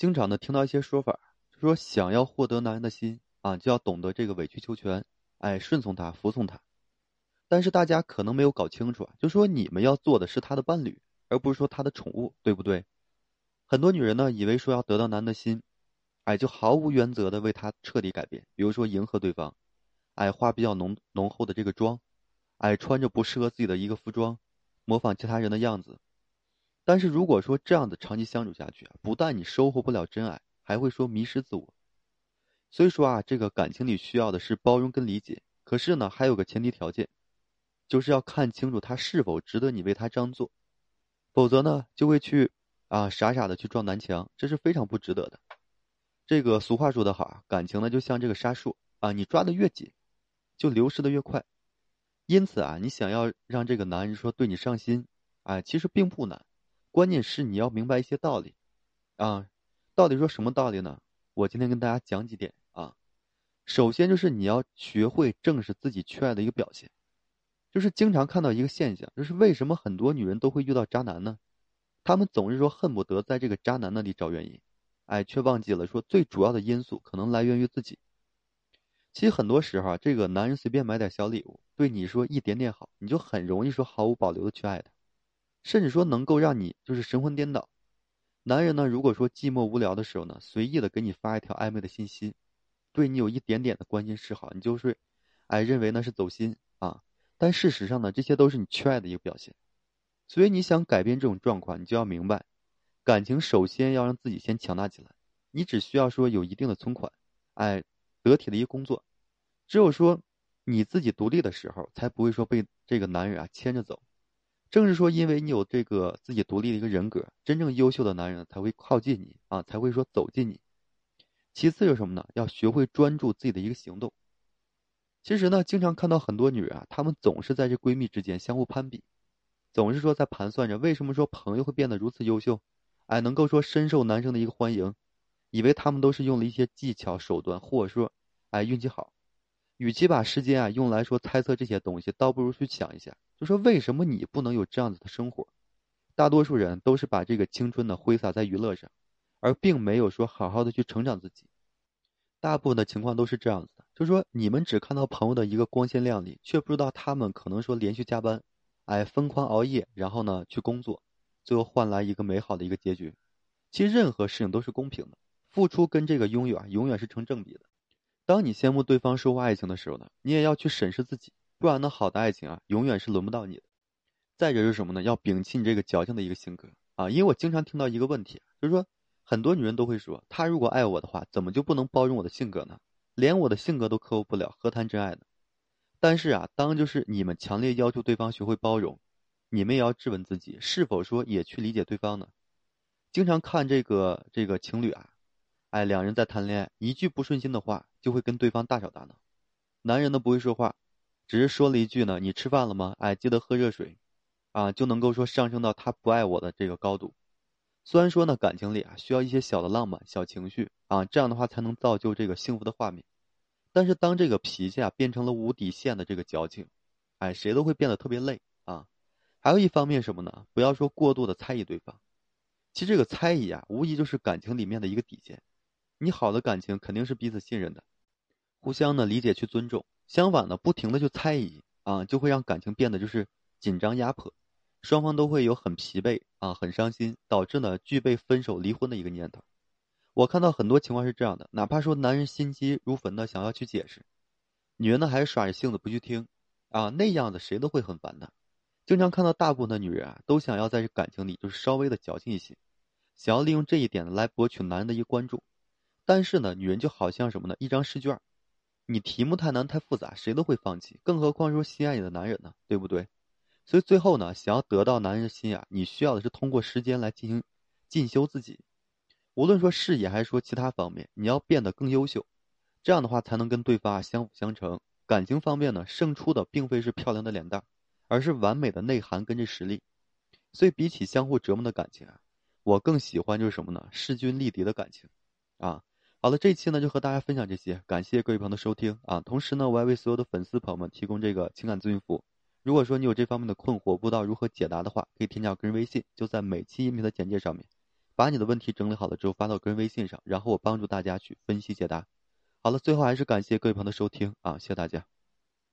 经常的听到一些说法，说想要获得男人的心啊，就要懂得这个委曲求全，哎，顺从他，服从他。但是大家可能没有搞清楚啊，就说你们要做的是他的伴侣，而不是说他的宠物，对不对？很多女人呢，以为说要得到男的心，哎，就毫无原则的为他彻底改变，比如说迎合对方，哎，化比较浓浓厚的这个妆，哎，穿着不适合自己的一个服装，模仿其他人的样子。但是如果说这样的长期相处下去啊，不但你收获不了真爱，还会说迷失自我。所以说啊，这个感情里需要的是包容跟理解。可是呢，还有个前提条件，就是要看清楚他是否值得你为他这样做，否则呢，就会去啊傻傻的去撞南墙，这是非常不值得的。这个俗话说得好啊，感情呢就像这个沙树啊，你抓的越紧，就流失的越快。因此啊，你想要让这个男人说对你上心，哎，其实并不难。关键是你要明白一些道理，啊，到底说什么道理呢？我今天跟大家讲几点啊。首先就是你要学会正视自己缺爱的一个表现，就是经常看到一个现象，就是为什么很多女人都会遇到渣男呢？他们总是说恨不得在这个渣男那里找原因，哎，却忘记了说最主要的因素可能来源于自己。其实很多时候啊，这个男人随便买点小礼物，对你说一点点好，你就很容易说毫无保留的去爱他。甚至说能够让你就是神魂颠倒。男人呢，如果说寂寞无聊的时候呢，随意的给你发一条暧昧的信息，对你有一点点的关心示好，你就是，哎，认为那是走心啊。但事实上呢，这些都是你缺爱的一个表现。所以你想改变这种状况，你就要明白，感情首先要让自己先强大起来。你只需要说有一定的存款，哎，得体的一个工作。只有说你自己独立的时候，才不会说被这个男人啊牵着走。正是说，因为你有这个自己独立的一个人格，真正优秀的男人才会靠近你啊，才会说走近你。其次有什么呢？要学会专注自己的一个行动。其实呢，经常看到很多女人啊，她们总是在这闺蜜之间相互攀比，总是说在盘算着为什么说朋友会变得如此优秀，哎，能够说深受男生的一个欢迎，以为他们都是用了一些技巧手段，或者说，哎，运气好。与其把时间啊用来说猜测这些东西，倒不如去想一下，就说为什么你不能有这样子的生活？大多数人都是把这个青春呢挥洒在娱乐上，而并没有说好好的去成长自己。大部分的情况都是这样子的，就是说你们只看到朋友的一个光鲜亮丽，却不知道他们可能说连续加班，哎，疯狂熬夜，然后呢去工作，最后换来一个美好的一个结局。其实任何事情都是公平的，付出跟这个拥有啊，永远是成正比的。当你羡慕对方收获爱情的时候呢，你也要去审视自己，不然呢，好的爱情啊，永远是轮不到你的。再者是什么呢？要摒弃你这个矫情的一个性格啊！因为我经常听到一个问题，就是说，很多女人都会说，他如果爱我的话，怎么就不能包容我的性格呢？连我的性格都克服不了，何谈真爱呢？但是啊，当就是你们强烈要求对方学会包容，你们也要质问自己，是否说也去理解对方呢？经常看这个这个情侣啊。哎，两人在谈恋爱，一句不顺心的话就会跟对方大吵大闹。男人呢不会说话，只是说了一句呢：“你吃饭了吗？”哎，记得喝热水，啊，就能够说上升到他不爱我的这个高度。虽然说呢，感情里啊需要一些小的浪漫、小情绪啊，这样的话才能造就这个幸福的画面。但是当这个脾气啊变成了无底线的这个矫情，哎，谁都会变得特别累啊。还有一方面什么呢？不要说过度的猜疑对方。其实这个猜疑啊，无疑就是感情里面的一个底线。你好的感情肯定是彼此信任的，互相的理解去尊重。相反呢，不停的去猜疑啊，就会让感情变得就是紧张压迫，双方都会有很疲惫啊，很伤心，导致呢具备分手离婚的一个念头。我看到很多情况是这样的，哪怕说男人心急如焚的想要去解释，女人呢还是耍着性子不去听啊，那样子谁都会很烦的。经常看到大部分的女人啊，都想要在感情里就是稍微的矫情一些，想要利用这一点呢来博取男人的一个关注。但是呢，女人就好像什么呢？一张试卷，你题目太难太复杂，谁都会放弃。更何况说心爱你的男人呢，对不对？所以最后呢，想要得到男人的心啊，你需要的是通过时间来进行进修自己，无论说事业还是说其他方面，你要变得更优秀，这样的话才能跟对方啊相辅相成。感情方面呢，胜出的并非是漂亮的脸蛋，而是完美的内涵跟这实力。所以比起相互折磨的感情啊，我更喜欢就是什么呢？势均力敌的感情，啊。好了，这一期呢就和大家分享这些，感谢各位朋友的收听啊！同时呢，我还为所有的粉丝朋友们提供这个情感咨询服务。如果说你有这方面的困惑，不知道如何解答的话，可以添加我个人微信，就在每期音频的简介上面。把你的问题整理好了之后发到个人微信上，然后我帮助大家去分析解答。好了，最后还是感谢各位朋友的收听啊，谢谢大家。